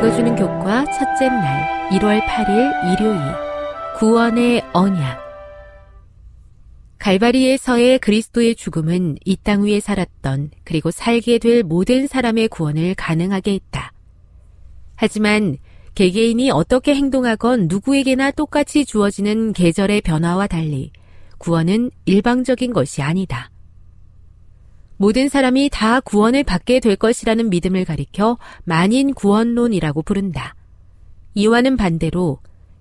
읽어주는 교과 첫째 날 1월 8일 일요일 구원의 언약 갈바리에서의 그리스도의 죽음은 이 땅 위에 살았던 그리고 살게 될 모든 사람의 구원을 가능하게 했다. 하지만 개개인이 어떻게 행동하건 누구에게나 똑같이 주어지는 계절의 변화와 달리 구원은 일방적인 것이 아니다. 모든 사람이 다 구원을 받게 될 것이라는 믿음을 가리켜 만인 구원론이라고 부른다. 이와는 반대로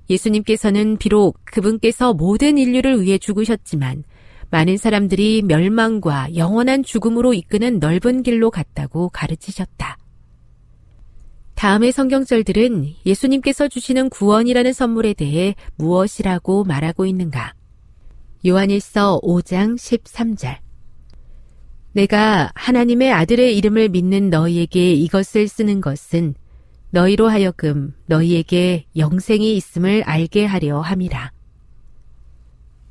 예수님께서는 비록 그분께서 모든 인류를 위해 죽으셨지만 많은 사람들이 멸망과 영원한 죽음으로 이끄는 넓은 길로 갔다고 가르치셨다. 다음의 성경절들은 예수님께서 주시는 구원이라는 선물에 대해 무엇이라고 말하고 있는가? 요한일서 5장 13절. 내가 하나님의 아들의 이름을 믿는 너희에게 이것을 쓰는 것은 너희로 하여금 너희에게 영생이 있음을 알게 하려 함이라.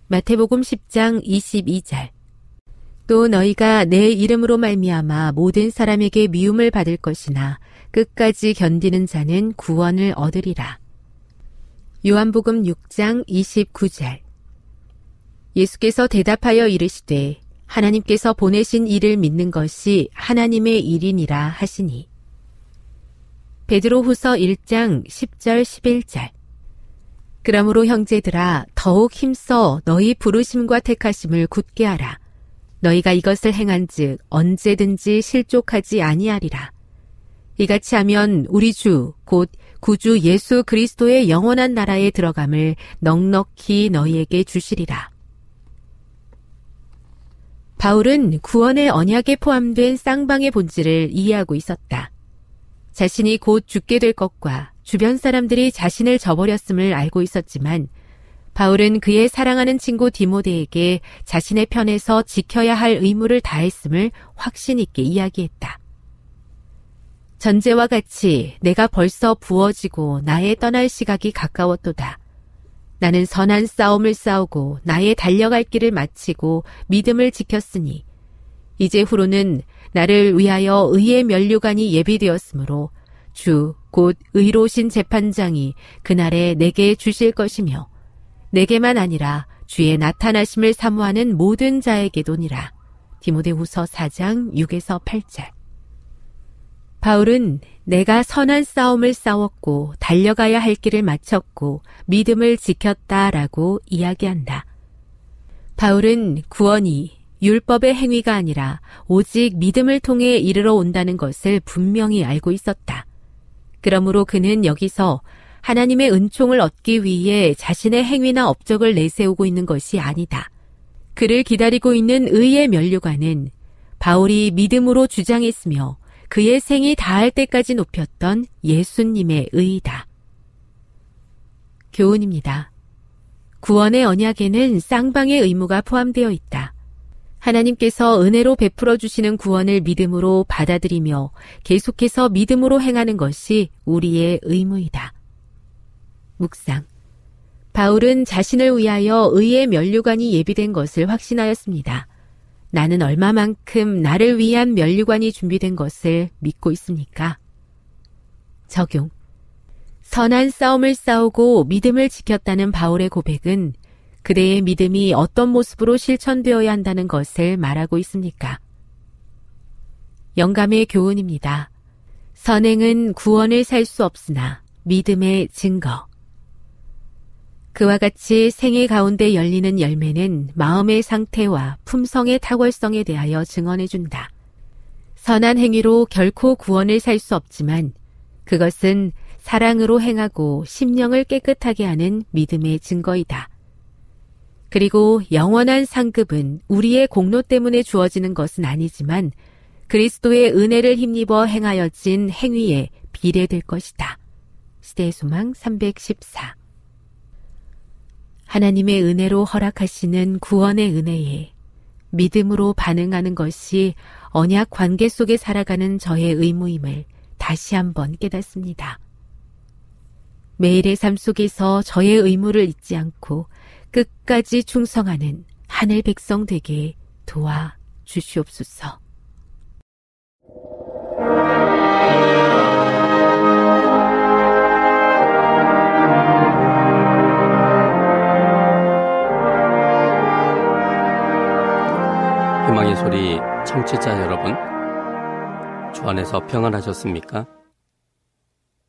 마태복음 10장 22절. 또 너희가 내 이름으로 말미암아 모든 사람에게 미움을 받을 것이나 끝까지 견디는 자는 구원을 얻으리라. 요한복음 6장 29절. 예수께서 대답하여 이르시되 하나님께서 보내신 일을 믿는 것이 하나님의 일이니라 하시니. 베드로 후서 1장 10절 11절. 그러므로 형제들아 더욱 힘써 너희 부르심과 택하심을 굳게 하라. 너희가 이것을 행한 즉 언제든지 실족하지 아니하리라. 이같이 하면 우리 주 곧 구주 예수 그리스도의 영원한 나라에 들어감을 넉넉히 너희에게 주시리라. 바울은 구원의 언약에 포함된 쌍방의 본질을 이해하고 있었다. 자신이 곧 죽게 될 것과 주변 사람들이 자신을 저버렸음을 알고 있었지만 바울은 그의 사랑하는 친구 디모데에게 자신의 편에서 지켜야 할 의무를 다했음을 확신 있게 이야기했다. 전제와 같이 내가 벌써 부어지고 나의 떠날 시각이 가까웠도다. 나는 선한 싸움을 싸우고 나의 달려갈 길을 마치고 믿음을 지켰으니 이제 후로는 나를 위하여 의의 면류관이 예비되었으므로 주 곧 의로우신 재판장이 그날에 내게 주실 것이며 내게만 아니라 주의 나타나심을 사모하는 모든 자에게도니라. 디모데후서 4장 6에서 8절. 바울은 내가 선한 싸움을 싸웠고 달려가야 할 길을 마쳤고 믿음을 지켰다라고 이야기한다. 바울은 구원이 율법의 행위가 아니라 오직 믿음을 통해 이르러 온다는 것을 분명히 알고 있었다. 그러므로 그는 여기서 하나님의 은총을 얻기 위해 자신의 행위나 업적을 내세우고 있는 것이 아니다. 그를 기다리고 있는 의의 면류관은 바울이 믿음으로 주장했으며 그의 생이 다할 때까지 높였던 예수님의 의이다. 교훈입니다. 구원의 언약에는 쌍방의 의무가 포함되어 있다. 하나님께서 은혜로 베풀어 주시는 구원을 믿음으로 받아들이며 계속해서 믿음으로 행하는 것이 우리의 의무이다. 묵상. 바울은 자신을 위하여 의의 면류관이 예비된 것을 확신하였습니다. 나는 얼마만큼 나를 위한 면류관이 준비된 것을 믿고 있습니까? 적용. 선한 싸움을 싸우고 믿음을 지켰다는 바울의 고백은 그대의 믿음이 어떤 모습으로 실천되어야 한다는 것을 말하고 있습니까? 영감의 교훈입니다. 선행은 구원을 살 수 없으나 믿음의 증거. 그와 같이 생애 가운데 열리는 열매는 마음의 상태와 품성의 탁월성에 대하여 증언해준다. 선한 행위로 결코 구원을 살 수 없지만 그것은 사랑으로 행하고 심령을 깨끗하게 하는 믿음의 증거이다. 그리고 영원한 상급은 우리의 공로 때문에 주어지는 것은 아니지만 그리스도의 은혜를 힘입어 행하여진 행위에 비례될 것이다. 시대의 소망 314 하나님의 은혜로 허락하시는 구원의 은혜에 믿음으로 반응하는 것이 언약 관계 속에 살아가는 저의 의무임을 다시 한번 깨닫습니다. 매일의 삶 속에서 저의 의무를 잊지 않고 끝까지 충성하는 하늘 백성 되게 도와 주시옵소서. 소리 청취자 여러분, 주 안에서 평안하셨습니까?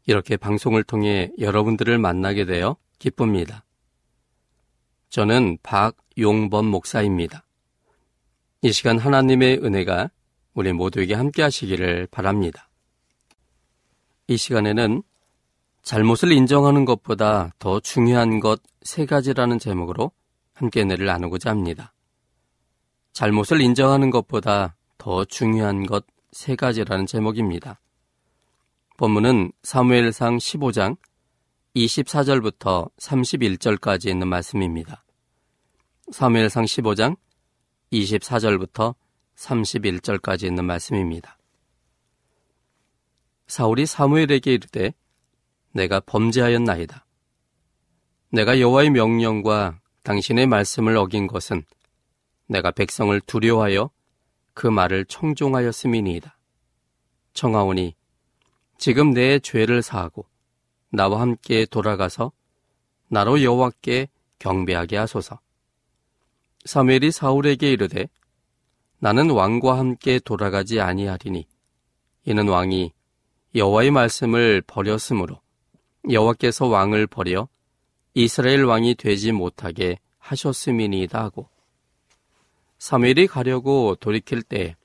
이렇게 방송을 통해 여러분들을 만나게 되어 기쁩니다. 저는 박용범 목사입니다. 이 시간 하나님의 은혜가 우리 모두에게 함께 하시기를 바랍니다. 이 시간에는 잘못을 인정하는 것보다 더 중요한 것 세 가지라는 제목으로 함께 은혜를 나누고자 합니다. 잘못을 인정하는 것보다 더 중요한 것 세 가지라는 제목입니다. 본문은 사무엘상 15장 24절부터 31절까지 있는 말씀입니다. 사무엘상 15장 24절부터 31절까지 있는 말씀입니다. 사울이 사무엘에게 이르되 내가 범죄하였나이다. 내가 여호와의 명령과 당신의 말씀을 어긴 것은 내가 백성을 두려워하여 그 말을 청종하였음이니이다. 청하오니 지금 내 죄를 사하고 나와 함께 돌아가서 나로 여호와께 경배하게 하소서. 사무엘이 사울에게 이르되 나는 왕과 함께 돌아가지 아니하리니 이는 왕이 여호와의 말씀을 버렸으므로 여호와께서 왕을 버려 이스라엘 왕이 되지 못하게 하셨음이니이다 하고 사무엘이 가려고 돌이킬 때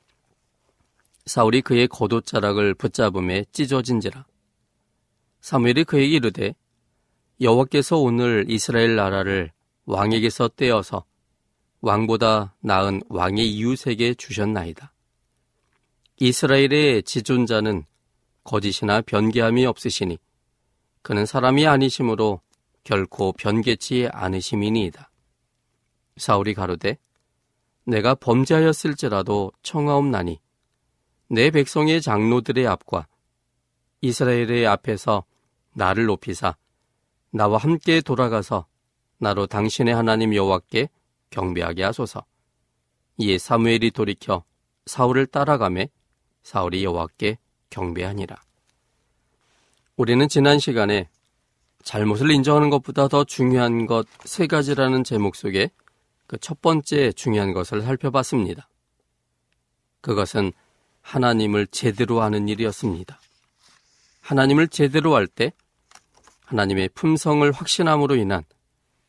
사울이 그의 겉옷자락을 붙잡음에 찢어진지라 사무엘이 그에게 이르되 여호와께서 오늘 이스라엘 나라를 왕에게서 떼어서 왕보다 나은 왕의 이웃에게 주셨나이다. 이스라엘의 지존자는 거짓이나 변개함이 없으시니 그는 사람이 아니심으로 결코 변개치 않으심이니이다. 사울이 가로되 내가 범죄하였을지라도 청하옵나니 내 백성의 장로들의 앞과 이스라엘의 앞에서 나를 높이사 나와 함께 돌아가서 나로 당신의 하나님 여호와께 경배하게 하소서. 이에 사무엘이 돌이켜 사울을 따라가매 사울이 여호와께 경배하니라. 우리는 지난 시간에 잘못을 인정하는 것보다 더 중요한 것 세 가지라는 제목 속에 그 첫 번째 중요한 것을 살펴봤습니다. 그것은 하나님을 제대로 아는 일이었습니다. 하나님을 제대로 할 때 하나님의 품성을 확신함으로 인한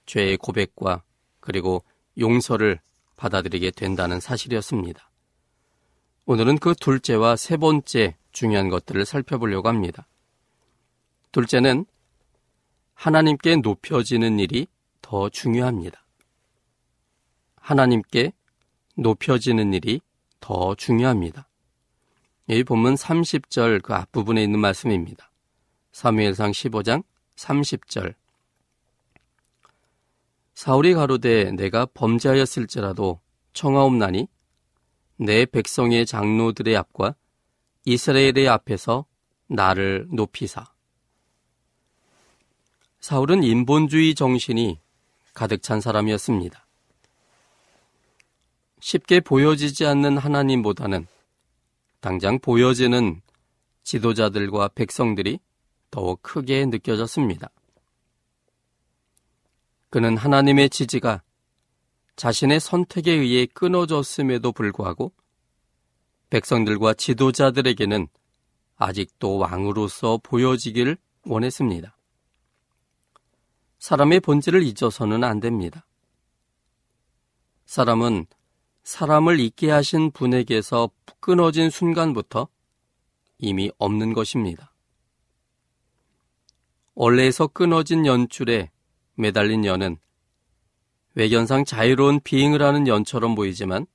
죄의 고백과 그리고 용서를 받아들이게 된다는 사실이었습니다. 오늘은 그 둘째와 세 번째 중요한 것들을 살펴보려고 합니다. 둘째는 하나님께 높여지는 일이 더 중요합니다. 하나님께 높여지는 일이 더 중요합니다. 이 본문 30절 그 앞부분에 있는 말씀입니다. 사무엘상 15장 30절 사울이 가로되 내가 범죄하였을지라도 청하옵나니 내 백성의 장로들의 앞과 이스라엘의 앞에서 나를 높이사. 사울은 인본주의 정신이 가득 찬 사람이었습니다. 쉽게 보여지지 않는 하나님보다는 당장 보여지는 지도자들과 백성들이 더욱 크게 느껴졌습니다. 그는 하나님의 지지가 자신의 선택에 의해 끊어졌음에도 불구하고 백성들과 지도자들에게는 아직도 왕으로서 보여지길 원했습니다. 사람의 본질을 잊어서는 안 됩니다. 사람은 사람을 있게 하신 분에게서 끊어진 순간부터 이미 없는 것입니다. 원래에서 끊어진 연출에 매달린 연은 외견상 자유로운 비행을 하는 연처럼 보이지만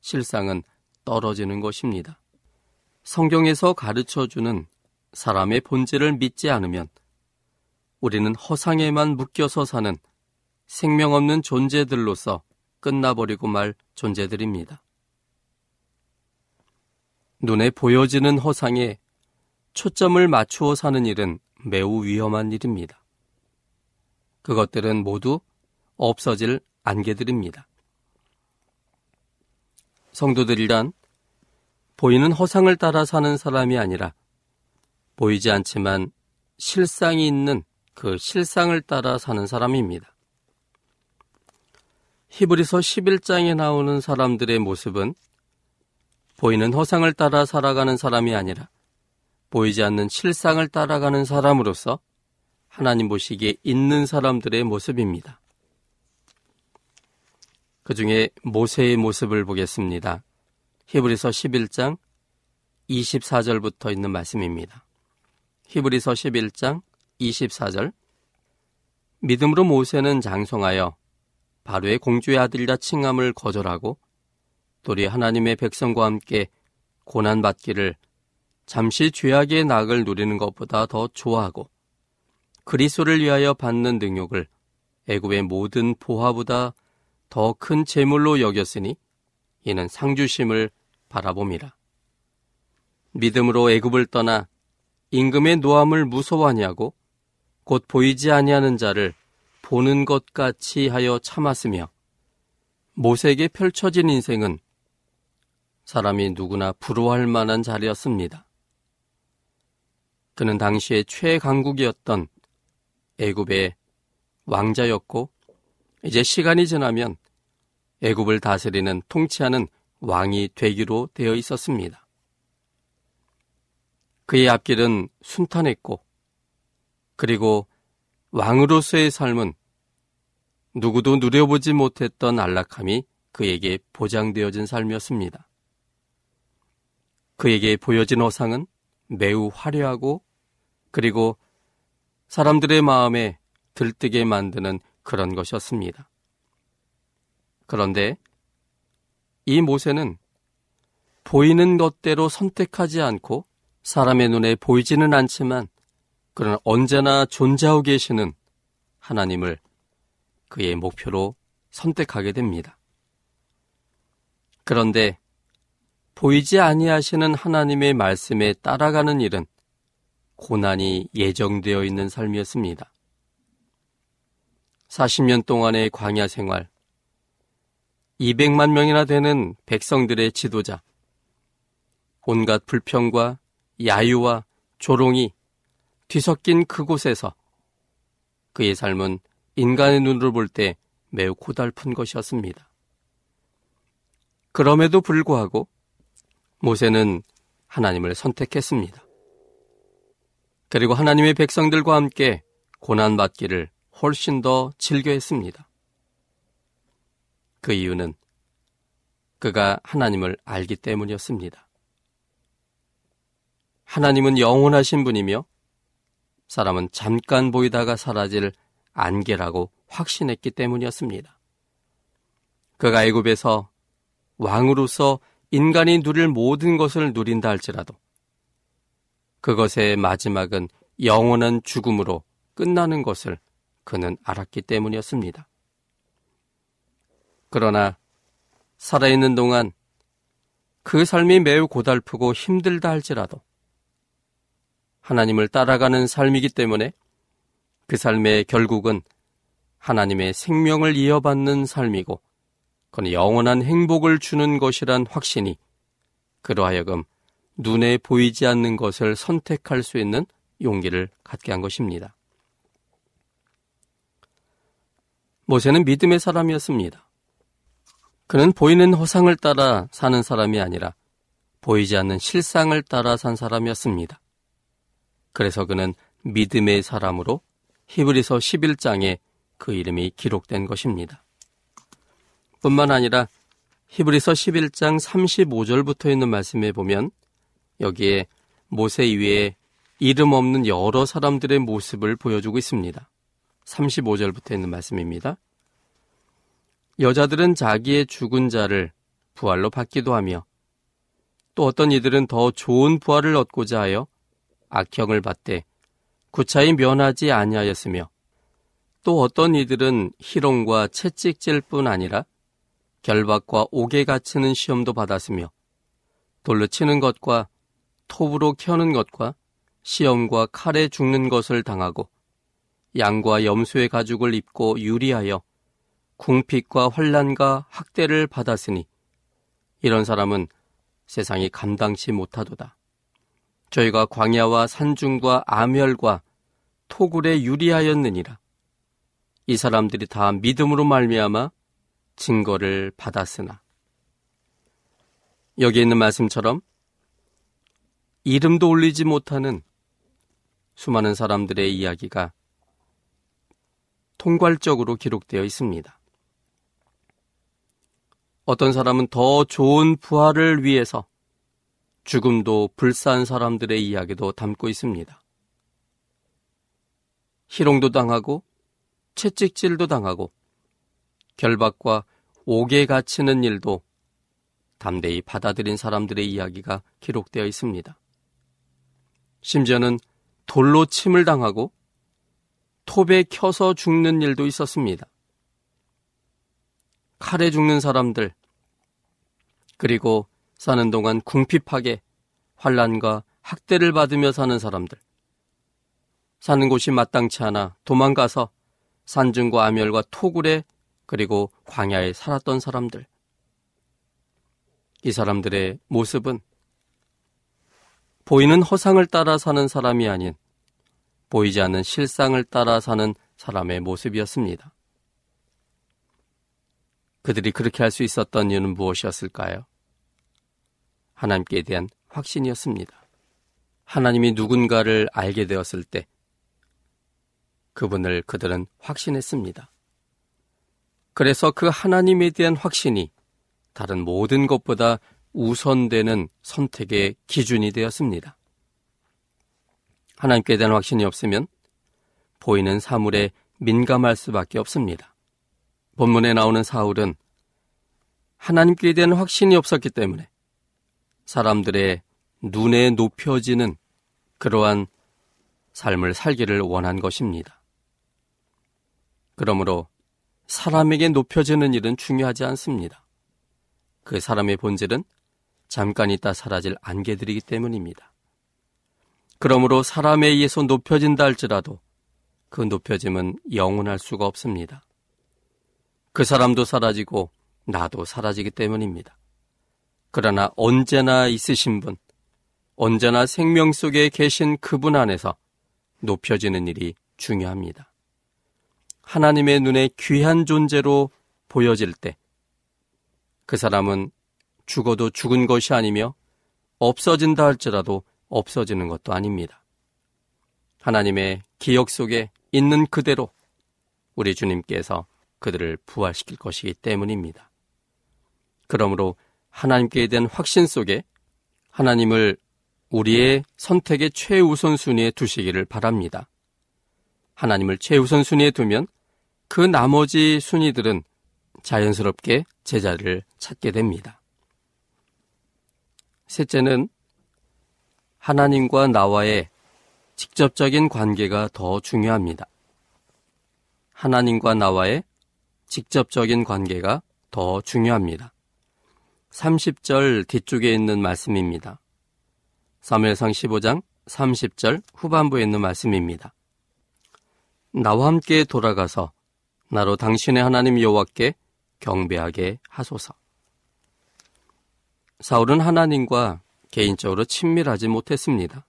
실상은 떨어지는 것입니다. 성경에서 가르쳐 주는 사람의 본질을 믿지 않으면 우리는 허상에만 묶여서 사는 생명 없는 존재들로서 끝나버리고 말 존재들입니다. 눈에 보여지는 허상에 초점을 맞추어 사는 일은 매우 위험한 일입니다. 그것들은 모두 없어질 안개들입니다. 성도들이란 보이는 허상을 따라 사는 사람이 아니라 보이지 않지만 실상이 있는 그 실상을 따라 사는 사람입니다. 히브리서 11장에 나오는 사람들의 모습은 보이는 허상을 따라 살아가는 사람이 아니라 보이지 않는 실상을 따라가는 사람으로서 하나님 보시기에 있는 사람들의 모습입니다. 그 중에 모세의 모습을 보겠습니다. 히브리서 11장 24절부터 있는 말씀입니다. 히브리서 11장 24절 믿음으로 모세는 장성하여 바로의 공주의 아들이라 칭함을 거절하고 또리 하나님의 백성과 함께 고난받기를 잠시 죄악의 낙을 누리는 것보다 더 좋아하고 그리스도를 위하여 받는 능욕을 애굽의 모든 보화보다 더 큰 재물로 여겼으니 이는 상주심을 바라봅니다. 믿음으로 애굽을 떠나 임금의 노함을 무서워하냐고 곧 보이지 아니하는 자를 보는 것 같이 하여 참았으며 모세에게 펼쳐진 인생은 사람이 누구나 부러워할 만한 자리였습니다. 그는 당시의 최강국이었던 애굽의 왕자였고 이제 시간이 지나면 애굽을 다스리는 통치하는 왕이 되기로 되어 있었습니다. 그의 앞길은 순탄했고 그리고 왕으로서의 삶은 누구도 누려보지 못했던 안락함이 그에게 보장되어진 삶이었습니다. 그에게 보여진 허상은 매우 화려하고 그리고 사람들의 마음에 들뜨게 만드는 그런 것이었습니다. 그런데 이 모세는 보이는 것대로 선택하지 않고 사람의 눈에 보이지는 않지만 그러나 언제나 존재하고 계시는 하나님을 그의 목표로 선택하게 됩니다. 그런데 보이지 아니하시는 하나님의 말씀에 따라가는 일은 고난이 예정되어 있는 삶이었습니다. 40년 동안의 광야 생활, 200만 명이나 되는 백성들의 지도자, 온갖 불평과 야유와 조롱이 뒤섞인 그곳에서 그의 삶은 인간의 눈으로 볼 때 매우 고달픈 것이었습니다. 그럼에도 불구하고 모세는 하나님을 선택했습니다. 그리고 하나님의 백성들과 함께 고난받기를 훨씬 더 즐겨했습니다. 그 이유는 그가 하나님을 알기 때문이었습니다. 하나님은 영원하신 분이며 사람은 잠깐 보이다가 사라질 안개라고 확신했기 때문이었습니다. 그가 애굽에서 왕으로서 인간이 누릴 모든 것을 누린다 할지라도 그것의 마지막은 영원한 죽음으로 끝나는 것을 그는 알았기 때문이었습니다. 그러나 살아있는 동안 그 삶이 매우 고달프고 힘들다 할지라도 하나님을 따라가는 삶이기 때문에 그 삶의 결국은 하나님의 생명을 이어받는 삶이고 그는 영원한 행복을 주는 것이란 확신이 그로 하여금 눈에 보이지 않는 것을 선택할 수 있는 용기를 갖게 한 것입니다. 모세는 믿음의 사람이었습니다. 그는 보이는 허상을 따라 사는 사람이 아니라 보이지 않는 실상을 따라 산 사람이었습니다. 그래서 그는 믿음의 사람으로 히브리서 11장에 그 이름이 기록된 것입니다. 뿐만 아니라 히브리서 11장 35절부터 있는 말씀에 보면 여기에 모세 이외에 이름 없는 여러 사람들의 모습을 보여주고 있습니다. 35절부터 있는 말씀입니다. 여자들은 자기의 죽은 자를 부활로 받기도 하며 또 어떤 이들은 더 좋은 부활을 얻고자 하여 악형을 받되 구차히 면하지 아니하였으며 또 어떤 이들은 희롱과 채찍질 뿐 아니라 결박과 옥에 갇히는 시험도 받았으며 돌로 치는 것과 톱으로 켜는 것과 시험과 칼에 죽는 것을 당하고 양과 염소의 가죽을 입고 유리하여 궁핍과 환란과 학대를 받았으니 이런 사람은 세상이 감당치 못하도다. 저희가 광야와 산중과 아멸과 토굴에 유리하였느니라. 이 사람들이 다 믿음으로 말미암아 증거를 받았으나 여기 있는 말씀처럼 이름도 올리지 못하는 수많은 사람들의 이야기가 통괄적으로 기록되어 있습니다. 어떤 사람은 더 좋은 부활을 위해서 죽음도 불쌍한 사람들의 이야기도 담고 있습니다. 희롱도 당하고 채찍질도 당하고 결박과 옥에 갇히는 일도 담대히 받아들인 사람들의 이야기가 기록되어 있습니다. 심지어는 돌로 침을 당하고 톱에 켜서 죽는 일도 있었습니다. 칼에 죽는 사람들, 그리고 사는 동안 궁핍하게 환란과 학대를 받으며 사는 사람들, 사는 곳이 마땅치 않아 도망가서 산중과 아멸과 토굴에 그리고 광야에 살았던 사람들. 이 사람들의 모습은 보이는 허상을 따라 사는 사람이 아닌 보이지 않는 실상을 따라 사는 사람의 모습이었습니다. 그들이 그렇게 할 수 있었던 이유는 무엇이었을까요? 하나님께 대한 확신이었습니다. 하나님이 누군가를 알게 되었을 때 그분을 그들은 확신했습니다. 그래서 그 하나님에 대한 확신이 다른 모든 것보다 우선되는 선택의 기준이 되었습니다. 하나님께 대한 확신이 없으면 보이는 사물에 민감할 수밖에 없습니다. 본문에 나오는 사울은 하나님께 대한 확신이 없었기 때문에 사람들의 눈에 높여지는 그러한 삶을 살기를 원한 것입니다. 그러므로 사람에게 높여지는 일은 중요하지 않습니다. 그 사람의 본질은 잠깐 있다 사라질 안개들이기 때문입니다. 그러므로 사람에 의해서 높여진다 할지라도 그 높여짐은 영원할 수가 없습니다. 그 사람도 사라지고 나도 사라지기 때문입니다. 그러나 언제나 있으신 분, 언제나 생명 속에 계신 그분 안에서 높여지는 일이 중요합니다. 하나님의 눈에 귀한 존재로 보여질 때, 그 사람은 죽어도 죽은 것이 아니며 없어진다 할지라도 없어지는 것도 아닙니다. 하나님의 기억 속에 있는 그대로 우리 주님께서 그들을 부활시킬 것이기 때문입니다. 그러므로 하나님께 대한 확신 속에 하나님을 우리의 선택의 최우선 순위에 두시기를 바랍니다. 하나님을 최우선 순위에 두면 그 나머지 순위들은 자연스럽게 제자를 찾게 됩니다. 셋째는 하나님과 나와의 직접적인 관계가 더 중요합니다. 하나님과 나와의 직접적인 관계가 더 중요합니다. 30절 뒤쪽에 있는 말씀입니다. 사무엘상 15장 30절 후반부에 있는 말씀입니다. 나와 함께 돌아가서 나로 당신의 하나님 여호와께 경배하게 하소서. 사울은 하나님과 개인적으로 친밀하지 못했습니다.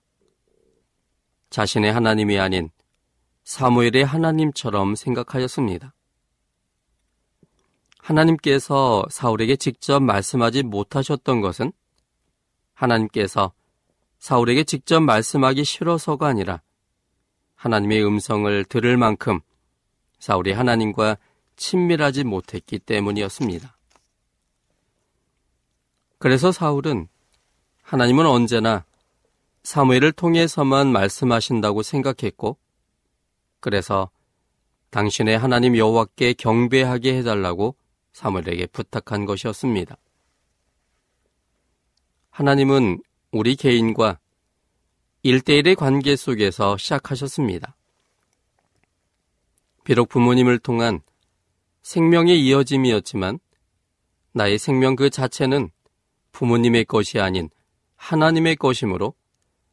자신의 하나님이 아닌 사무엘의 하나님처럼 생각하였습니다. 하나님께서 사울에게 직접 말씀하지 못하셨던 것은 하나님께서 사울에게 직접 말씀하기 싫어서가 아니라 하나님의 음성을 들을 만큼 사울이 하나님과 친밀하지 못했기 때문이었습니다. 그래서 사울은 하나님은 언제나 사무엘을 통해서만 말씀하신다고 생각했고 그래서 당신의 하나님 여호와께 경배하게 해달라고 사무엘에게 부탁한 것이었습니다. 하나님은 우리 개인과 일대일의 관계 속에서 시작하셨습니다. 비록 부모님을 통한 생명의 이어짐이었지만 나의 생명 그 자체는 부모님의 것이 아닌 하나님의 것이므로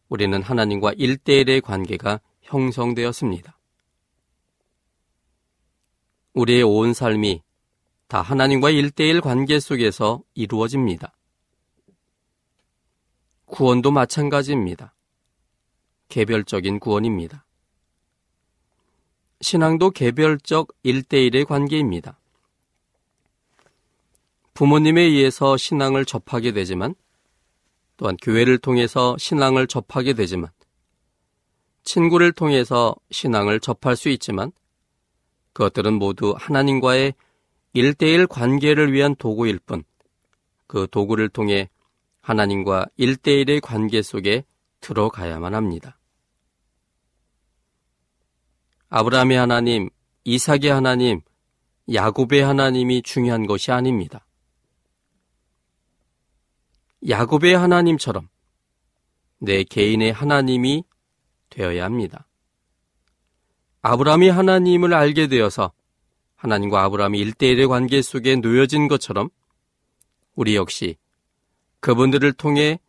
우리는 하나님과 일대일의 관계가 형성되었습니다. 우리의 온 삶이 다 하나님과 일대일 관계 속에서 이루어집니다. 구원도 마찬가지입니다. 개별적인 구원입니다. 신앙도 개별적 일대일의 관계입니다. 부모님에 의해서 신앙을 접하게 되지만 또한 교회를 통해서 신앙을 접하게 되지만 친구를 통해서 신앙을 접할 수 있지만 그것들은 모두 하나님과의 일대일 관계를 위한 도구일 뿐 그 도구를 통해 하나님과 일대일의 관계 속에 들어가야만 합니다. 아브라함의 하나님, 이삭의 하나님, 야곱의 하나님이 중요한 것이 아닙니다. 야곱의 하나님처럼 내 개인의 하나님이 되어야 합니다. 아브라함이 하나님을 알게 되어서 하나님과 아브라함이 일대일의 관계 속에 놓여진 것처럼 우리 역시 그분들을 통해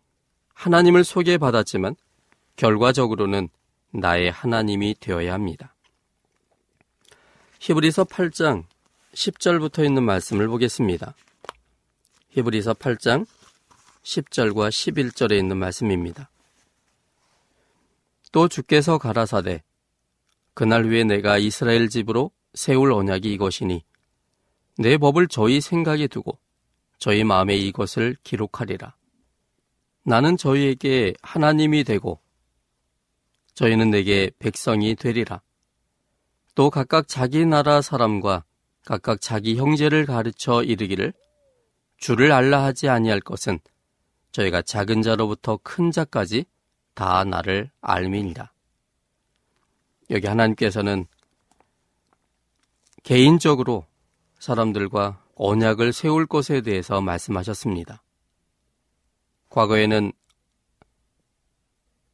하나님을 소개받았지만 결과적으로는 나의 하나님이 되어야 합니다. 히브리서 8장 10절부터 있는 말씀을 보겠습니다. 히브리서 8장 10절과 11절에 있는 말씀입니다. 또 주께서 가라사대 그날 후에 내가 이스라엘 집으로 세울 언약이 이것이니 내 법을 저희 생각에 두고 저희 마음에 이것을 기록하리라. 나는 저희에게 하나님이 되고 저희는 내게 백성이 되리라. 또 각각 자기 나라 사람과 각각 자기 형제를 가르쳐 이르기를 주를 알라 하지 아니할 것은 저희가 작은 자로부터 큰 자까지 다 나를 알미니라. 여기 하나님께서는 개인적으로 사람들과 언약을 세울 것에 대해서 말씀하셨습니다. 과거에는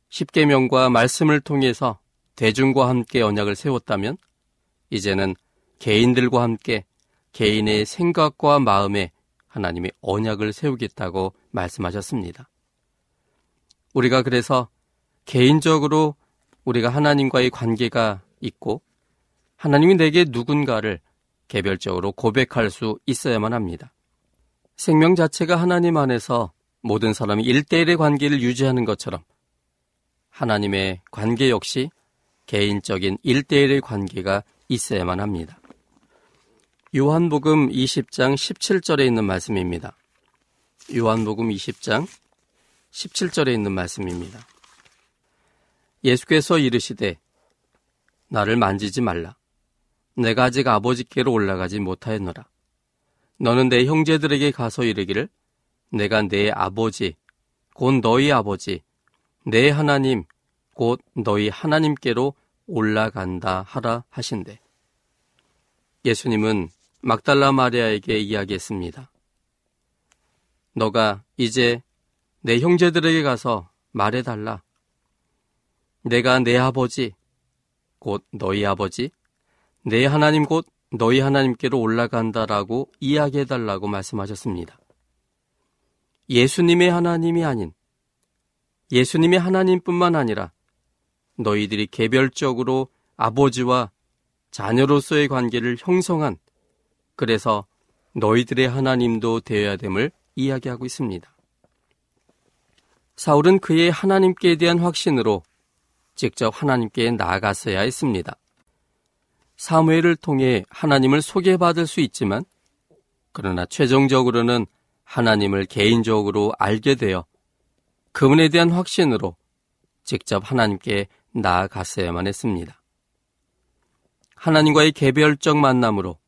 십계명과 말씀을 통해서 대중과 함께 언약을 세웠다면 이제는 개인들과 함께 개인의 생각과 마음에 하나님의 언약을 세우겠다고 말씀하셨습니다. 우리가 그래서 개인적으로 우리가 하나님과의 관계가 있고 하나님이 내게 누군가를 개별적으로 고백할 수 있어야만 합니다. 생명 자체가 하나님 안에서 모든 사람이 일대일의 관계를 유지하는 것처럼 하나님의 관계 역시 개인적인 일대일의 관계가 있어야만 합니다. 요한복음 20장 17절에 있는 말씀입니다. 요한복음 20장 17절에 있는 말씀입니다. 예수께서 이르시되 나를 만지지 말라. 내가 아직 아버지께로 올라가지 못하였노라. 너는 내 형제들에게 가서 이르기를 내가 내 아버지 곧 너희 아버지 내 하나님 곧 너희 하나님께로 올라간다 하라 하신대. 예수님은 막달라 마리아에게 이야기했습니다. 너가 이제 내 형제들에게 가서 말해달라. 내가 내 아버지, 곧 너희 아버지, 내 하나님 곧 너희 하나님께로 올라간다라고 이야기해달라고 말씀하셨습니다. 예수님의 하나님이 아닌 예수님의 하나님뿐만 아니라 너희들이 개별적으로 아버지와 자녀로서의 관계를 형성한 그래서 너희들의 하나님도 되어야 됨을 이야기하고 있습니다. 사울은 그의 하나님께 대한 확신으로 직접 하나님께 나아갔어야 했습니다. 사무엘을 통해 하나님을 소개받을 수 있지만 그러나 최종적으로는 하나님을 개인적으로 알게 되어 그분에 대한 확신으로 직접 하나님께 나아갔어야만 했습니다. 하나님과의 개별적 만남으로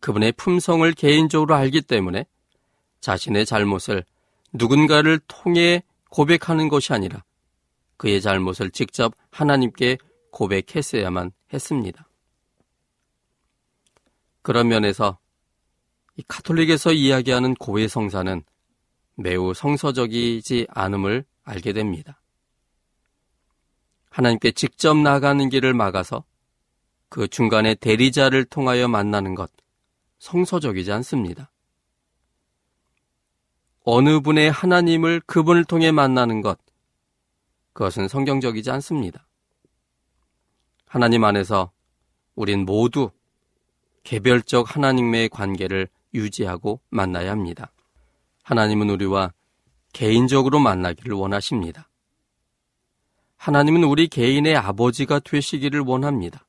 그분의 품성을 개인적으로 알기 때문에 자신의 잘못을 누군가를 통해 고백하는 것이 아니라 그의 잘못을 직접 하나님께 고백했어야만 했습니다. 그런 면에서 이 카톨릭에서 이야기하는 고해 성사는 매우 성서적이지 않음을 알게 됩니다. 하나님께 직접 나가는 길을 막아서 그 중간에 대리자를 통하여 만나는 것 성서적이지 않습니다. 어느 분의 하나님을 그분을 통해 만나는 것 그것은 성경적이지 않습니다. 하나님 안에서 우린 모두 개별적 하나님의 관계를 유지하고 만나야 합니다. 하나님은 우리와 개인적으로 만나기를 원하십니다. 하나님은 우리 개인의 아버지가 되시기를 원합니다.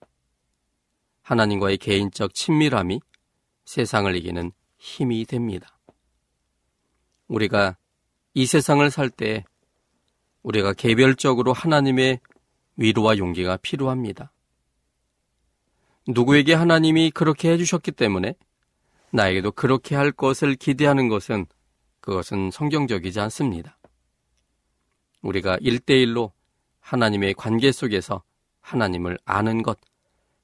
하나님과의 개인적 친밀함이 세상을 이기는 힘이 됩니다. 우리가 이 세상을 살 때 우리가 개별적으로 하나님의 위로와 용기가 필요합니다. 누구에게 하나님이 그렇게 해주셨기 때문에 나에게도 그렇게 할 것을 기대하는 것은 그것은 성경적이지 않습니다. 우리가 일대일로 하나님의 관계 속에서 하나님을 아는 것,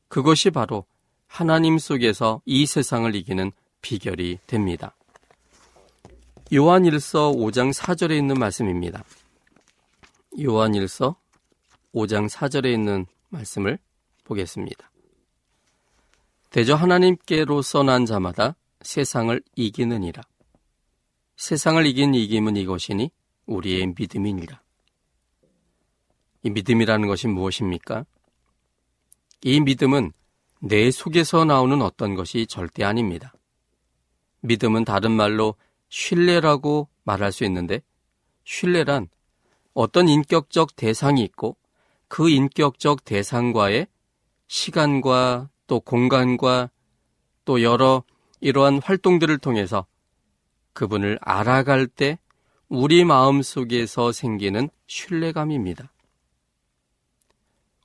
그것이 바로 하나님 속에서 이 세상을 이기는 비결이 됩니다. 요한 1서 5장 4절에 있는 말씀입니다. 요한 1서 5장 4절에 있는 말씀을 보겠습니다. 대저 하나님께로서 난 자마다 세상을 이기느니라. 세상을 이긴 이김은 이것이니 우리의 믿음이니라. 이 믿음이라는 것이 무엇입니까? 이 믿음은 내 속에서 나오는 어떤 것이 절대 아닙니다. 믿음은 다른 말로 신뢰라고 말할 수 있는데 신뢰란 어떤 인격적 대상이 있고 그 인격적 대상과의 시간과 또 공간과 또 여러 이러한 활동들을 통해서 그분을 알아갈 때 우리 마음 속에서 생기는 신뢰감입니다.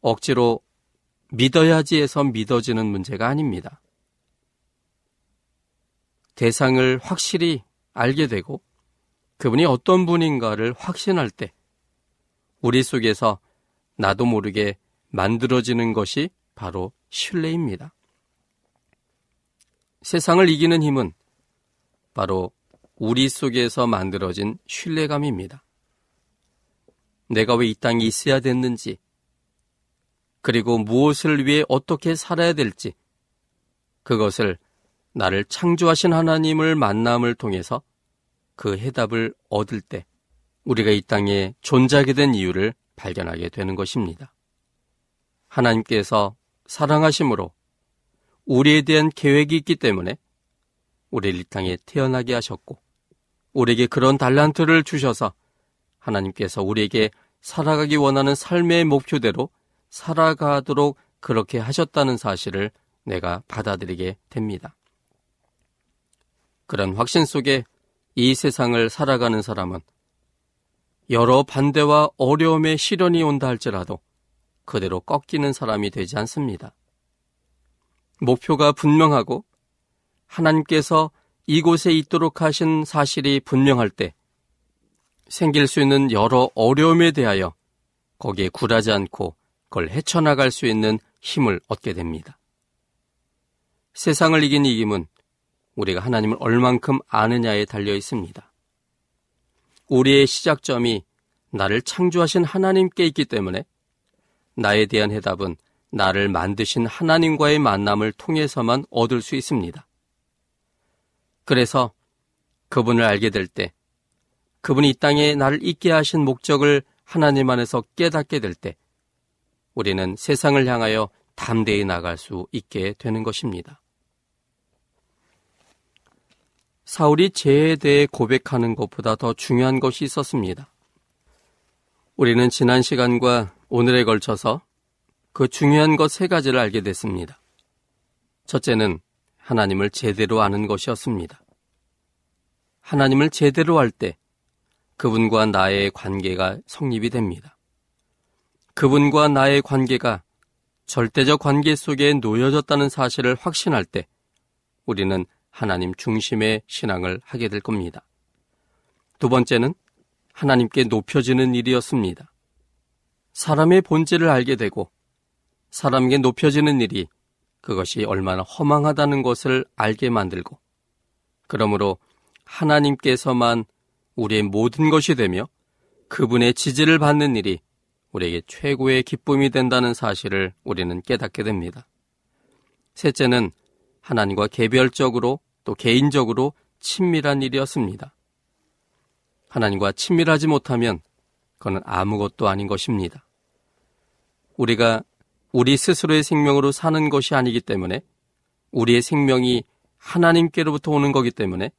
억지로 믿어야지 해서 믿어지는 문제가 아닙니다. 대상을 확실히 알게 되고 그분이 어떤 분인가를 확신할 때 우리 속에서 나도 모르게 만들어지는 것이 바로 신뢰입니다. 세상을 이기는 힘은 바로 우리 속에서 만들어진 신뢰감입니다. 내가 왜 이 땅에 있어야 됐는지, 그리고 무엇을 위해 어떻게 살아야 될지, 그것을 나를 창조하신 하나님을 만남을 통해서 그 해답을 얻을 때 우리가 이 땅에 존재하게 된 이유를 발견하게 되는 것입니다. 하나님께서 사랑하심으로 우리에 대한 계획이 있기 때문에 우리를 이 땅에 태어나게 하셨고 우리에게 그런 달란트를 주셔서 하나님께서 우리에게 살아가기 원하는 삶의 목표대로 살아가도록 그렇게 하셨다는 사실을 내가 받아들이게 됩니다. 그런 확신 속에 이 세상을 살아가는 사람은 여러 반대와 어려움의 시련이 온다 할지라도 그대로 꺾이는 사람이 되지 않습니다. 목표가 분명하고 하나님께서 이곳에 있도록 하신 사실이 분명할 때 생길 수 있는 여러 어려움에 대하여 거기에 굴하지 않고 그걸 헤쳐나갈 수 있는 힘을 얻게 됩니다. 세상을 이긴 이김은 우리가 하나님을 얼만큼 아느냐에 달려 있습니다. 우리의 시작점이 나를 창조하신 하나님께 있기 때문에 나에 대한 해답은 나를 만드신 하나님과의 만남을 통해서만 얻을 수 있습니다. 그래서 그분을 알게 될 때, 그분이 이 땅에 나를 있게 하신 목적을 하나님 안에서 깨닫게 될 때, 우리는 세상을 향하여 담대히 나갈 수 있게 되는 것입니다. 사울이 죄에 대해 고백하는 것보다 더 중요한 것이 있었습니다. 우리는 지난 시간과 오늘에 걸쳐서 그 중요한 것 세 가지를 알게 됐습니다. 첫째는 하나님을 제대로 아는 것이었습니다. 하나님을 제대로 할 때 그분과 나의 관계가 성립이 됩니다. 그분과 나의 관계가 절대적 관계 속에 놓여졌다는 사실을 확신할 때 우리는 하나님 중심의 신앙을 하게 될 겁니다. 두 번째는 하나님께 높여지는 일이었습니다. 사람의 본질을 알게 되고 사람에게 높여지는 일이 그것이 얼마나 허망하다는 것을 알게 만들고 그러므로 하나님께서만 우리의 모든 것이 되며 그분의 지지를 받는 일이 우리에게 최고의 기쁨이 된다는 사실을 우리는 깨닫게 됩니다. 셋째는 하나님과 개별적으로 또 개인적으로 친밀한 일이었습니다. 하나님과 친밀하지 못하면 그는 아무것도 아닌 것입니다. 우리가 우리 스스로의 생명으로 사는 것이 아니기 때문에 우리의 생명이 하나님께로부터 오는 거기 때문에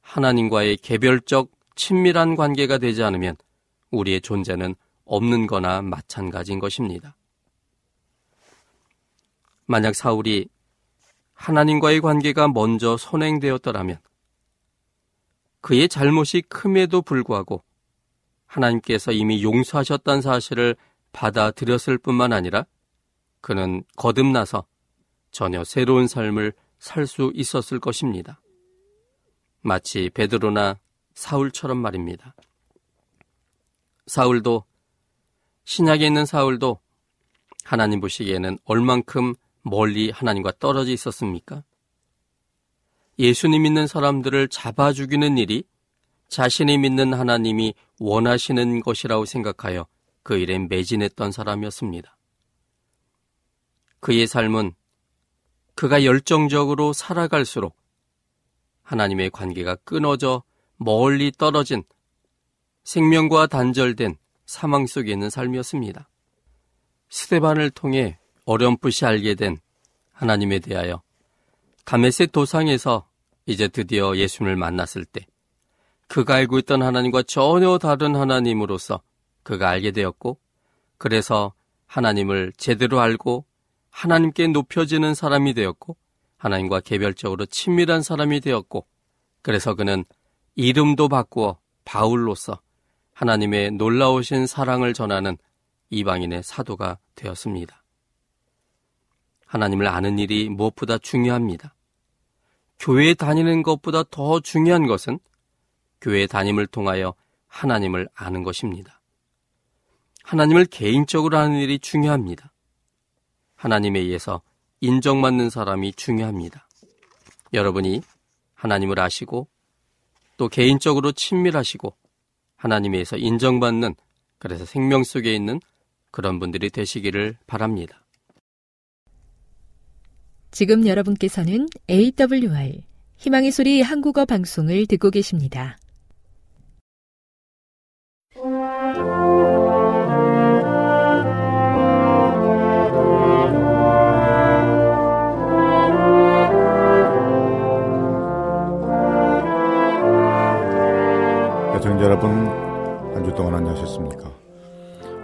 하나님과의 개별적 친밀한 관계가 되지 않으면 우리의 존재는 없는 거나 마찬가지인 것입니다. 만약 사울이 하나님과의 관계가 먼저 선행되었더라면 그의 잘못이 큼에도 불구하고 하나님께서 이미 용서하셨다는 사실을 받아들였을 뿐만 아니라 그는 거듭나서 전혀 새로운 삶을 살 수 있었을 것입니다. 마치 베드로나 사울처럼 말입니다. 사울도 신약에 있는 사울도 하나님 보시기에는 얼만큼 멀리 하나님과 떨어져 있었습니까? 예수님 믿는 사람들을 잡아 죽이는 일이 자신이 믿는 하나님이 원하시는 것이라고 생각하여 그 일에 매진했던 사람이었습니다. 그의 삶은 그가 열정적으로 살아갈수록 하나님의 관계가 끊어져 멀리 떨어진 생명과 단절된 사망 속에 있는 삶이었습니다. 스테반을 통해 어렴풋이 알게 된 하나님에 대하여 다메섹 도상에서 이제 드디어 예수님을 만났을 때 그가 알고 있던 하나님과 전혀 다른 하나님으로서 그가 알게 되었고 그래서 하나님을 제대로 알고 하나님께 높여지는 사람이 되었고 하나님과 개별적으로 친밀한 사람이 되었고 그래서 그는 이름도 바꾸어 바울로서 하나님의 놀라우신 사랑을 전하는 이방인의 사도가 되었습니다. 하나님을 아는 일이 무엇보다 중요합니다. 교회에 다니는 것보다 더 중요한 것은 교회 다님을 통하여 하나님을 아는 것입니다. 하나님을 개인적으로 아는 일이 중요합니다. 하나님에 의해서 인정받는 사람이 중요합니다. 여러분이 하나님을 아시고 또 개인적으로 친밀하시고 하나님에 의해서 인정받는 그래서 생명 속에 있는 그런 분들이 되시기를 바랍니다. 지금 여러분께서는 AWR 희망의 소리 한국어 방송을 듣고 계십니다. 애청자 여러분, 한 주 동안 안녕하셨습니까?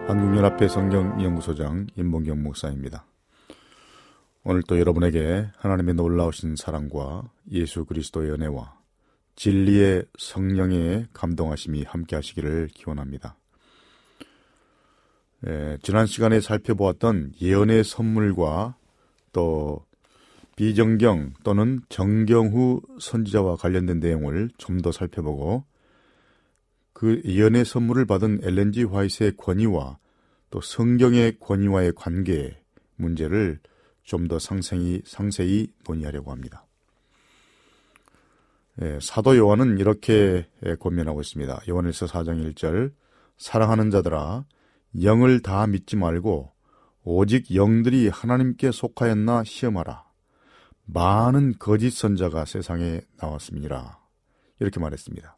한국연합회 성경연구소장 임봉경 목사입니다. 오늘 또 여러분에게 하나님의 놀라우신 사랑과 예수 그리스도의 은혜와 진리의 성령의 감동하심이 함께 하시기를 기원합니다. 에, 지난 시간에 살펴보았던 예언의 선물과 또 비정경 또는 정경 후 선지자와 관련된 내용을 좀 더 살펴보고 그 예언의 선물을 받은 엘렌지 화이트의 권위와 또 성경의 권위와의 관계 문제를 좀 더 상세히, 상세히 논의하려고 합니다. 예, 사도 요한은 이렇게 예, 권면하고 있습니다. 요한일서 4장 1절 사랑하는 자들아 영을 다 믿지 말고 오직 영들이 하나님께 속하였나 시험하라. 많은 거짓 선자가 세상에 나왔습니다. 이렇게 말했습니다.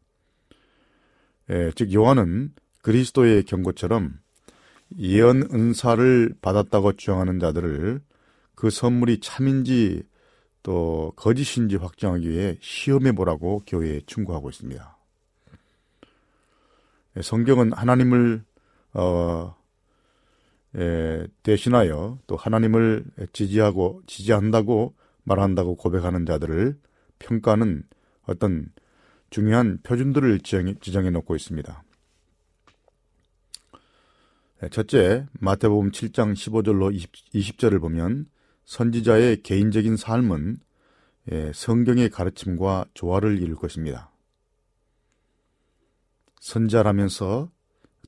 예, 즉 요한은 그리스도의 경고처럼 예언 은사를 받았다고 주장하는 자들을 그 선물이 참인지 또 거짓인지 확정하기 위해 시험해 보라고 교회에 충고하고 있습니다. 예, 성경은 하나님을 어, 에, 대신하여 또 하나님을 지지하고 지지한다고 말한다고 고백하는 자들을 평가하는 어떤 중요한 표준들을 지정해, 놓고 있습니다. 네, 첫째, 마태복음 7장 15절로 20, 절을 보면 선지자의 개인적인 삶은 예, 성경의 가르침과 조화를 이룰 것입니다. 선자라면서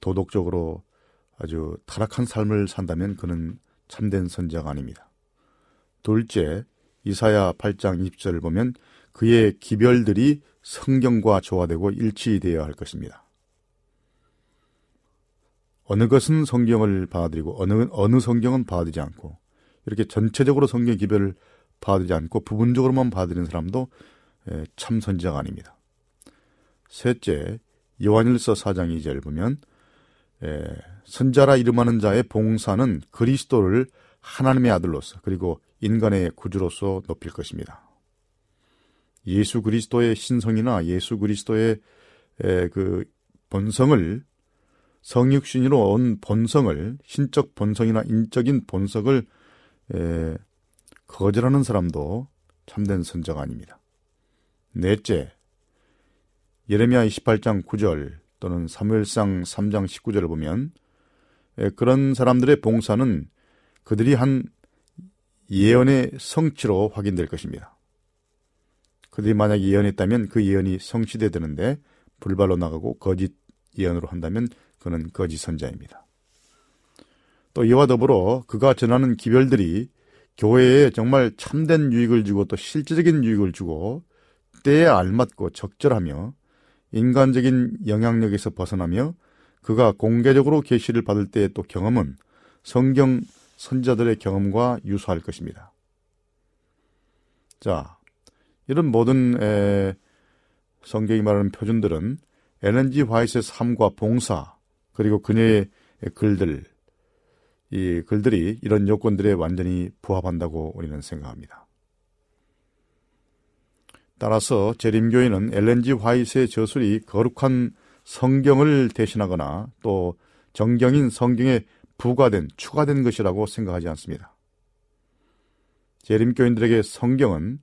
도덕적으로 아주 타락한 삶을 산다면 그는 참된 선자가 아닙니다. 둘째, 이사야 8장 20절을 보면 그의 기별들이 성경과 조화되고 일치되어야 할 것입니다. 어느 것은 성경을 받아들이고 어느 어느 성경은 받아들이지 않고 이렇게 전체적으로 성경 기별을 받아들이지 않고 부분적으로만 받아들이는 사람도 참 선지자가 아닙니다. 셋째, 요한일서 4장 2절 보면 선자라 이름하는 자의 봉사는 그리스도를 하나님의 아들로서 그리고 인간의 구주로서 높일 것입니다. 예수 그리스도의 신성이나 예수 그리스도의 그 본성을 성육신으로 온 본성을 신적 본성이나 인적인 본성을 거절하는 사람도 참된 선자가 아닙니다. 넷째, 예레미야 28장 9절 또는 사무엘상 3장 19절을 보면 그런 사람들의 봉사는 그들이 한 예언의 성취로 확인될 것입니다. 그들이 만약 예언했다면 그 예언이 성취되드는데 불발로 나가고 거짓 예언으로 한다면 그는 거짓 선자입니다. 또 이와 더불어 그가 전하는 기별들이 교회에 정말 참된 유익을 주고 또 실질적인 유익을 주고 때에 알맞고 적절하며 인간적인 영향력에서 벗어나며 그가 공개적으로 계시를 받을 때의 또 경험은 성경 선자들의 경험과 유사할 것입니다. 자, 이런 모든 에, 성경이 말하는 표준들은 에렌지 화이트의 삶과 봉사 그리고 그녀의 글들 이 글들이 이런 요건들에 완전히 부합한다고 우리는 생각합니다. 따라서 재림교회는 엘렌지 화이트의 저술이 거룩한 성경을 대신하거나 또 정경인 성경에 부과된, 추가된 것이라고 생각하지 않습니다. 재림교인들에게 성경은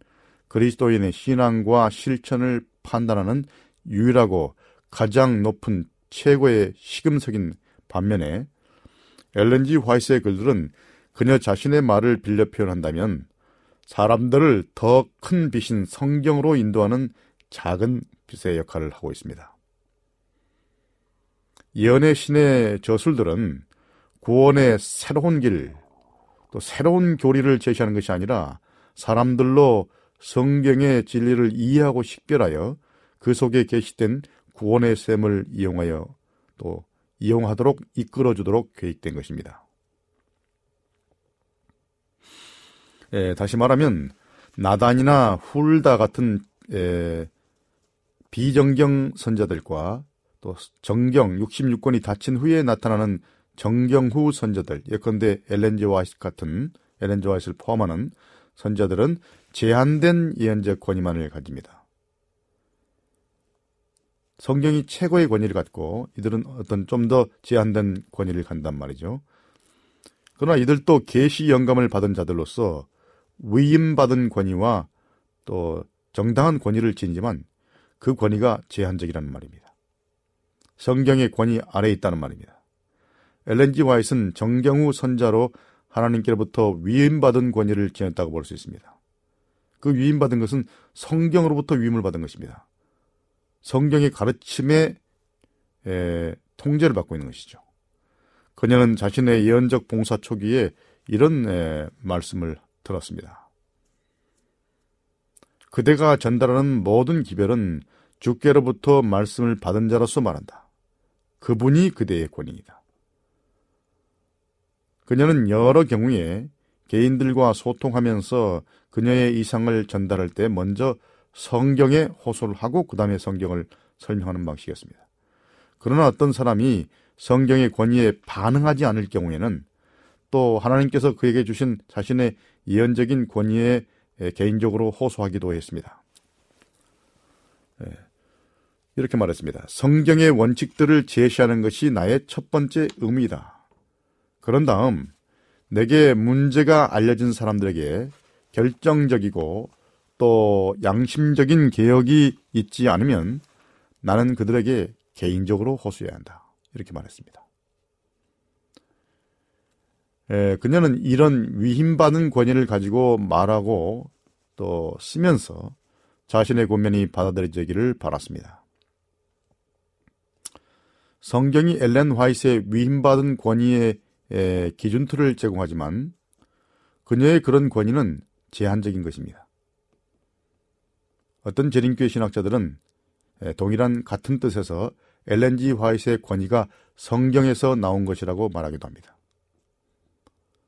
그리스도인의 신앙과 실천을 판단하는 유일하고 가장 높은 최고의 시금석인 반면에 엘렌지 화이스의 글들은 그녀 자신의 말을 빌려 표현한다면 사람들을 더 큰 빛인 성경으로 인도하는 작은 빛의 역할을 하고 있습니다. 예언의 신의 저술들은 구원의 새로운 길, 또 새로운 교리를 제시하는 것이 아니라 사람들로 성경의 진리를 이해하고 식별하여 그 속에 게시된 구원의 셈을 이용하여 또 이용하도록 이끌어주도록 계획된 것입니다. 예, 다시 말하면 나단이나 훌다 같은 예, 비정경 선자들과 또 정경 66권이 닫힌 후에 나타나는 정경 후 선자들 예컨대 엘렌지 와이스 같은 엘렌지 와이스를 포함하는 선자들은 제한된 예언적 권위만을 가집니다. 성경이 최고의 권위를 갖고 이들은 어떤 좀 더 제한된 권위를 간단 말이죠. 그러나 이들도 계시 영감을 받은 자들로서 위임받은 권위와 또 정당한 권위를 지니지만 그 권위가 제한적이라는 말입니다. 성경의 권위 아래에 있다는 말입니다. 엘렌지 화이트는 정경우 선자로 하나님께로부터 위임받은 권위를 지녔다고 볼 수 있습니다. 그 위임받은 것은 성경으로부터 위임을 받은 것입니다. 성경의 가르침에 에, 통제를 받고 있는 것이죠. 그녀는 자신의 예언적 봉사 초기에 이런 에, 말씀을 들었습니다. 그대가 전달하는 모든 기별은 주께로부터 말씀을 받은 자로서 말한다. 그분이 그대의 권위이다. 그녀는 여러 경우에 개인들과 소통하면서 그녀의 이상을 전달할 때 먼저 성경에 호소를 하고 그 다음에 성경을 설명하는 방식이었습니다. 그러나 어떤 사람이 성경의 권위에 반응하지 않을 경우에는 또 하나님께서 그에게 주신 자신의 예언적인 권위에 개인적으로 호소하기도 했습니다. 예, 이렇게 말했습니다. 성경의 원칙들을 제시하는 것이 나의 첫 번째 의미다. 그런 다음 내게 문제가 알려진 사람들에게 결정적이고 또 양심적인 개혁이 있지 않으면 나는 그들에게 개인적으로 호소해야 한다. 이렇게 말했습니다. 에, 그녀는 이런 위임받은 권위를 가지고 말하고 또 쓰면서 자신의 권면이 받아들여지기를 바랐습니다. 성경이 엘렌 화이트의 위임받은 권위의 기준틀을 제공하지만 그녀의 그런 권위는 제한적인 것입니다. 어떤 재림교회 신학자들은 동일한 같은 뜻에서 엘렌지 화이트의 권위가 성경에서 나온 것이라고 말하기도 합니다.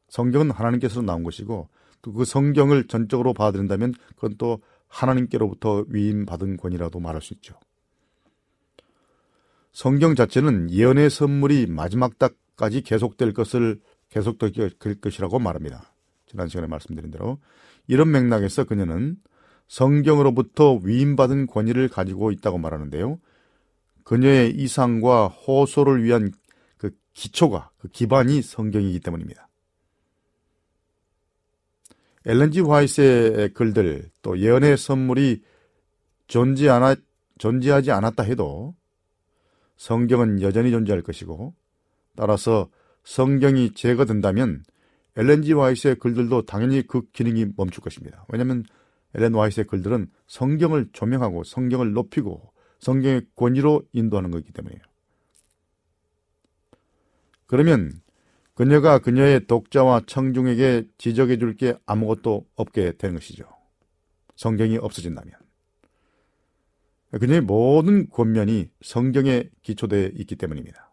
성경은 하나님께서 나온 것이고 또그 성경을 전적으로 받아들인다면 그건 또 하나님께로부터 위임받은 권위라도 말할 수 있죠. 성경 자체는 예언의 선물이 마지막 딱 까지 계속될 것을 계속될 것이라고 말합니다. 지난 시간에 말씀드린 대로 이런 맥락에서 그녀는 성경으로부터 위임받은 권위를 가지고 있다고 말하는데요. 그녀의 이상과 호소를 위한 그 기초가, 그 기반이 성경이기 때문입니다. 엘렌지 화이트의 글들, 또 예언의 선물이 존재 않아, 존재하지 않았다 해도 성경은 여전히 존재할 것이고, 따라서 성경이 제거된다면 엘렌지 화이트의 글들도 당연히 그 기능이 멈출 것입니다. 왜냐하면 엘렌 화이트의 글들은 성경을 조명하고 성경을 높이고 성경의 권위로 인도하는 것이기 때문이에요. 그러면 그녀가 그녀의 독자와 청중에게 지적해 줄 게 아무것도 없게 되는 것이죠. 성경이 없어진다면. 그녀의 모든 권면이 성경에 기초되어 있기 때문입니다.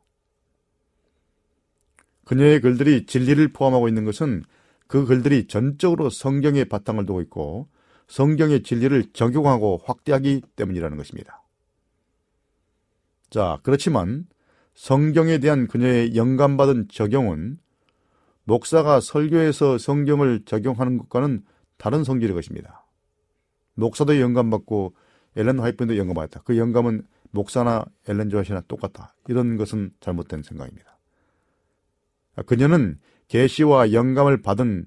그녀의 글들이 진리를 포함하고 있는 것은 그 글들이 전적으로 성경의 바탕을 두고 있고 성경의 진리를 적용하고 확대하기 때문이라는 것입니다. 자, 그렇지만 성경에 대한 그녀의 영감받은 적용은 목사가 설교에서 성경을 적용하는 것과는 다른 성질의 것입니다. 목사도 영감받고 엘렌 화이트도 영감받았다. 그 영감은 목사나 엘렌 조아시나 똑같다. 이런 것은 잘못된 생각입니다. 그녀는 계시와 영감을 받은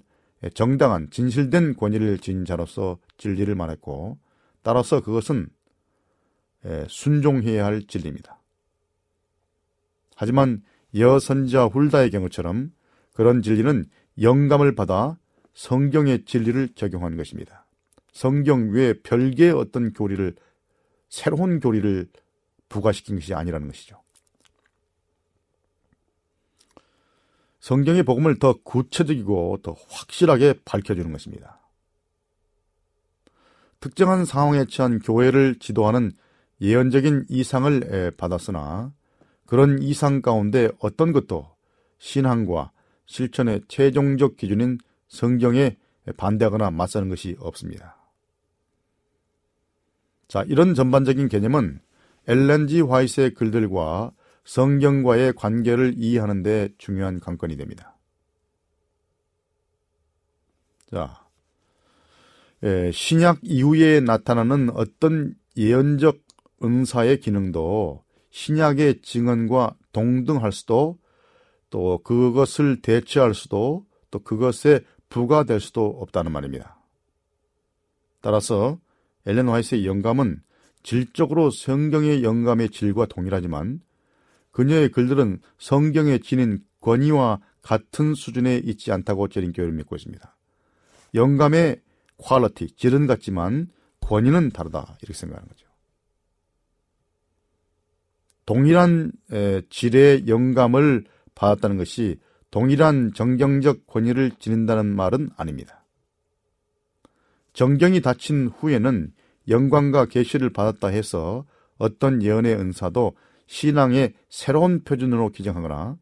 정당한 진실된 권위를 지닌 자로서 진리를 말했고 따라서 그것은 순종해야 할 진리입니다. 하지만 여선자 훌다의 경우처럼 그런 진리는 영감을 받아 성경의 진리를 적용하는 것입니다. 성경 외에 별개의 어떤 교리를 새로운 교리를 부과시킨 것이 아니라는 것이죠. 성경의 복음을 더 구체적이고 더 확실하게 밝혀주는 것입니다. 특정한 상황에 처한 교회를 지도하는 예언적인 이상을 받았으나 그런 이상 가운데 어떤 것도 신앙과 실천의 최종적 기준인 성경에 반대하거나 맞서는 것이 없습니다. 자, 이런 전반적인 개념은 엘렌지 화이트의 글들과 성경과의 관계를 이해하는 데 중요한 관건이 됩니다. 자, 예, 신약 이후에 나타나는 어떤 예언적 은사의 기능도 신약의 증언과 동등할 수도 또 그것을 대체할 수도 또 그것에 부과될 수도 없다는 말입니다. 따라서 엘렌 화이트의 영감은 질적으로 성경의 영감의 질과 동일하지만 그녀의 글들은 성경에 지닌 권위와 같은 수준에 있지 않다고 재림교회를 믿고 있습니다. 영감의 퀄러티, 질은 같지만 권위는 다르다 이렇게 생각하는 거죠. 동일한 질의 영감을 받았다는 것이 동일한 정경적 권위를 지닌다는 말은 아닙니다. 정경이 닫힌 후에는 영광과 계시를 받았다 해서 어떤 예언의 은사도 신앙의 새로운 표준으로 기정하거나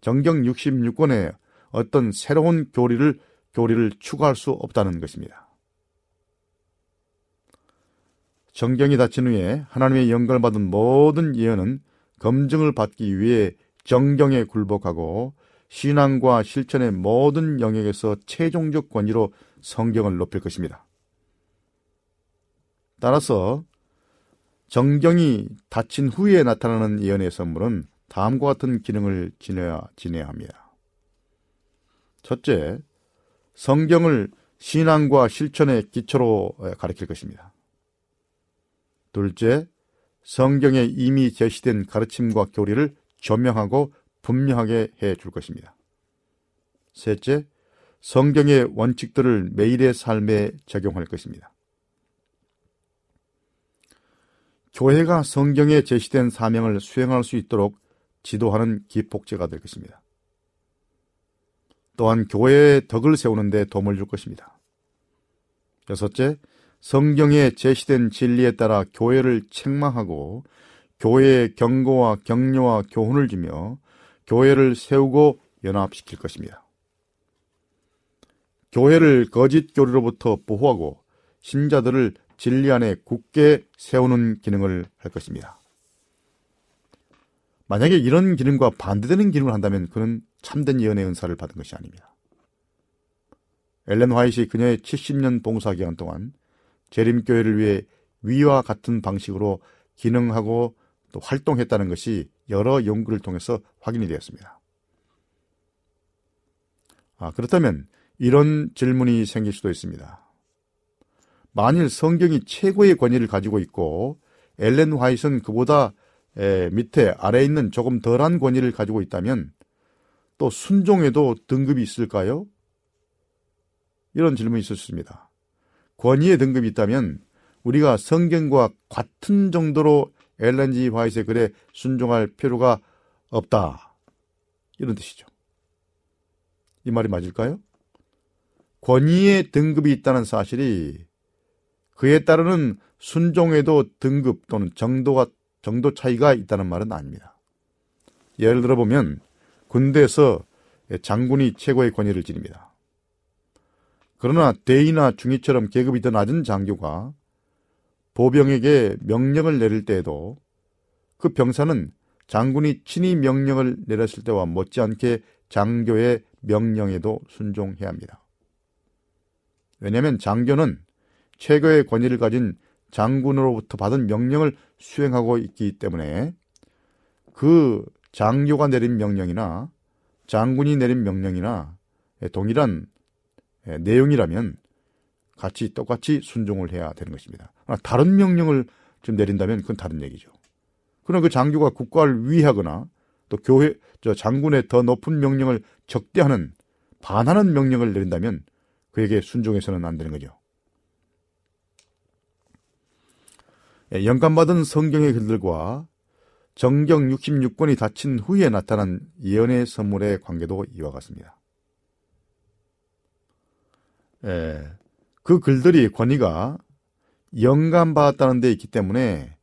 정경 66권에 어떤 새로운 교리를 교리를 추가할 수 없다는 것입니다. 정경이 닫힌 후에 하나님의 영광을 받은 모든 예언은 검증을 받기 위해 정경에 굴복하고 신앙과 실천의 모든 영역에서 최종적 권위로 성경을 높일 것입니다. 따라서 정경이 닫힌 후에 나타나는 예언의 선물은 다음과 같은 기능을 지내야, 지내야 합니다. 첫째, 성경을 신앙과 실천의 기초로 가르칠 것입니다. 둘째, 성경에 이미 제시된 가르침과 교리를 조명하고 분명하게 해 줄 것입니다. 셋째, 성경의 원칙들을 매일의 삶에 적용할 것입니다. 교회가 성경에 제시된 사명을 수행할 수 있도록 지도하는 기폭제가 될 것입니다. 또한 교회의 덕을 세우는 데 도움을 줄 것입니다. 여섯째, 성경에 제시된 진리에 따라 교회를 책망하고 교회의 경고와 격려와 교훈을 주며 교회를 세우고 연합시킬 것입니다. 교회를 거짓 교리로부터 보호하고 신자들을 진리 안에 굳게 세우는 기능을 할 것입니다. 만약에 이런 기능과 반대되는 기능을 한다면 그는 참된 예언의 은사를 받은 것이 아닙니다. 엘렌 화이트이 그녀의 70년 봉사 기간 동안 재림교회를 위해 위와 같은 방식으로 기능하고 또 활동했다는 것이 여러 연구를 통해서 확인이 되었습니다. 아, 그렇다면 이런 질문이 생길 수도 있습니다. 만일 성경이 최고의 권위를 가지고 있고 엘렌 화이트는 그보다 에, 밑에 아래에 있는 조금 덜한 권위를 가지고 있다면 또 순종에도 등급이 있을까요? 이런 질문이 있습니다. 권위의 등급이 있다면 우리가 성경과 같은 정도로 엘렌 지 화이트의 글에 순종할 필요가 없다. 이런 뜻이죠. 이 말이 맞을까요? 권위의 등급이 있다는 사실이 그에 따르는 순종에도 등급 또는 정도가 정도 차이가 있다는 말은 아닙니다. 예를 들어 보면 군대에서 장군이 최고의 권위를 지닙니다. 그러나 대위나 중위처럼 계급이 더 낮은 장교가 보병에게 명령을 내릴 때에도 그 병사는 장군이 친히 명령을 내렸을 때와 못지않게 장교의 명령에도 순종해야 합니다. 왜냐하면 장교는 최고의 권위를 가진 장군으로부터 받은 명령을 수행하고 있기 때문에 그 장교가 내린 명령이나 장군이 내린 명령이나 동일한 내용이라면 같이 똑같이 순종을 해야 되는 것입니다. 다른 명령을 좀 내린다면 그건 다른 얘기죠. 그러나 그 장교가 국가를 위하거나 또 교회 저 장군의 더 높은 명령을 적대하는 반하는 명령을 내린다면 그에게 순종해서는 안 되는 거죠. 영감받은 성경의 글들과 정경 66권이 닫힌 후에 나타난 예언의 선물의 관계도 이와 같습니다. 예, 그 글들이 권위가 영감받았다는 데 있기 때문에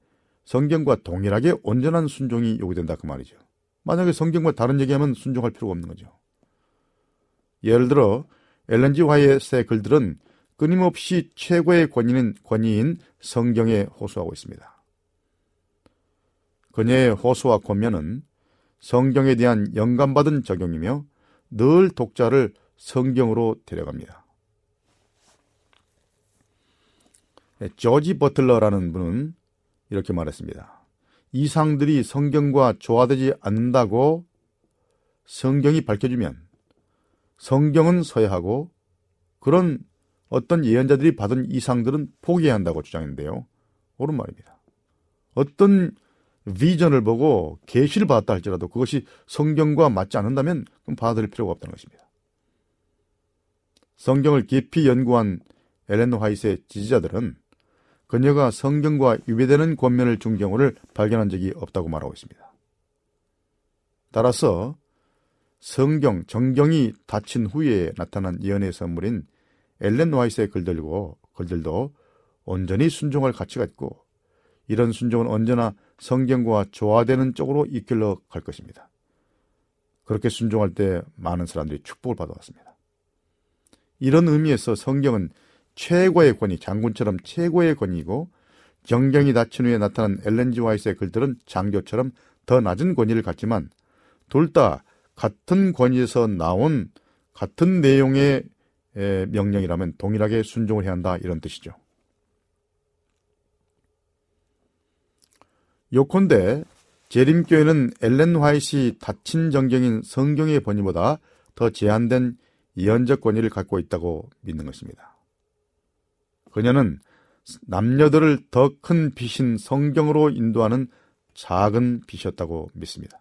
성경과 동일하게 온전한 순종이 요구된다 그 말이죠. 만약에 성경과 다른 얘기하면 순종할 필요가 없는 거죠. 예를 들어 엘렌지 화이트의 글들은 끊임없이 최고의 권위인, 권위인 성경에 호소하고 있습니다. 그녀의 호소와 권면은 성경에 대한 영감받은 적용이며 늘 독자를 성경으로 데려갑니다. 조지 버틀러라는 분은 이렇게 말했습니다. 이상들이 성경과 조화되지 않는다고 성경이 밝혀주면 성경은 서야 하고 그런 어떤 예언자들이 받은 이상들은 포기해야 한다고 주장했는데요. 옳은 말입니다. 어떤 비전을 보고 계시를 받았다 할지라도 그것이 성경과 맞지 않는다면 그럼 받아들일 필요가 없다는 것입니다. 성경을 깊이 연구한 엘렌 화이트의 지지자들은 그녀가 성경과 위배되는 권면을 준 경우를 발견한 적이 없다고 말하고 있습니다. 따라서 성경, 정경이 닫힌 후에 나타난 예언의 선물인 엘렌 와이스의 글들고 글들도 온전히 순종할 가치가 있고 이런 순종은 언제나 성경과 조화되는 쪽으로 이끌러 갈 것입니다. 그렇게 순종할 때 많은 사람들이 축복을 받아왔습니다. 이런 의미에서 성경은 최고의 권위, 장군처럼 최고의 권위이고 정경이 닫힌 후에 나타난 엘렌지 와이스의 글들은 장교처럼 더 낮은 권위를 갖지만 둘 다 같은 권위에서 나온 같은 내용의 명령이라면 동일하게 순종을 해야 한다 이런 뜻이죠. 요컨대 재림교회는 엘렌 화이시 닫힌 정경인 성경의 권위보다 더 제한된 예언적 권위를 갖고 있다고 믿는 것입니다. 그녀는 남녀들을 더 큰 빛인 성경으로 인도하는 작은 빛이었다고 믿습니다.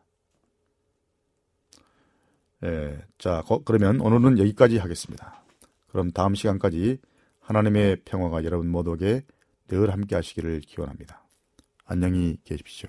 예, 자, 그러면 오늘은 여기까지 하겠습니다. 그럼 다음 시간까지 하나님의 평화가 여러분 모두에게 늘 함께 하시기를 기원합니다. 안녕히 계십시오.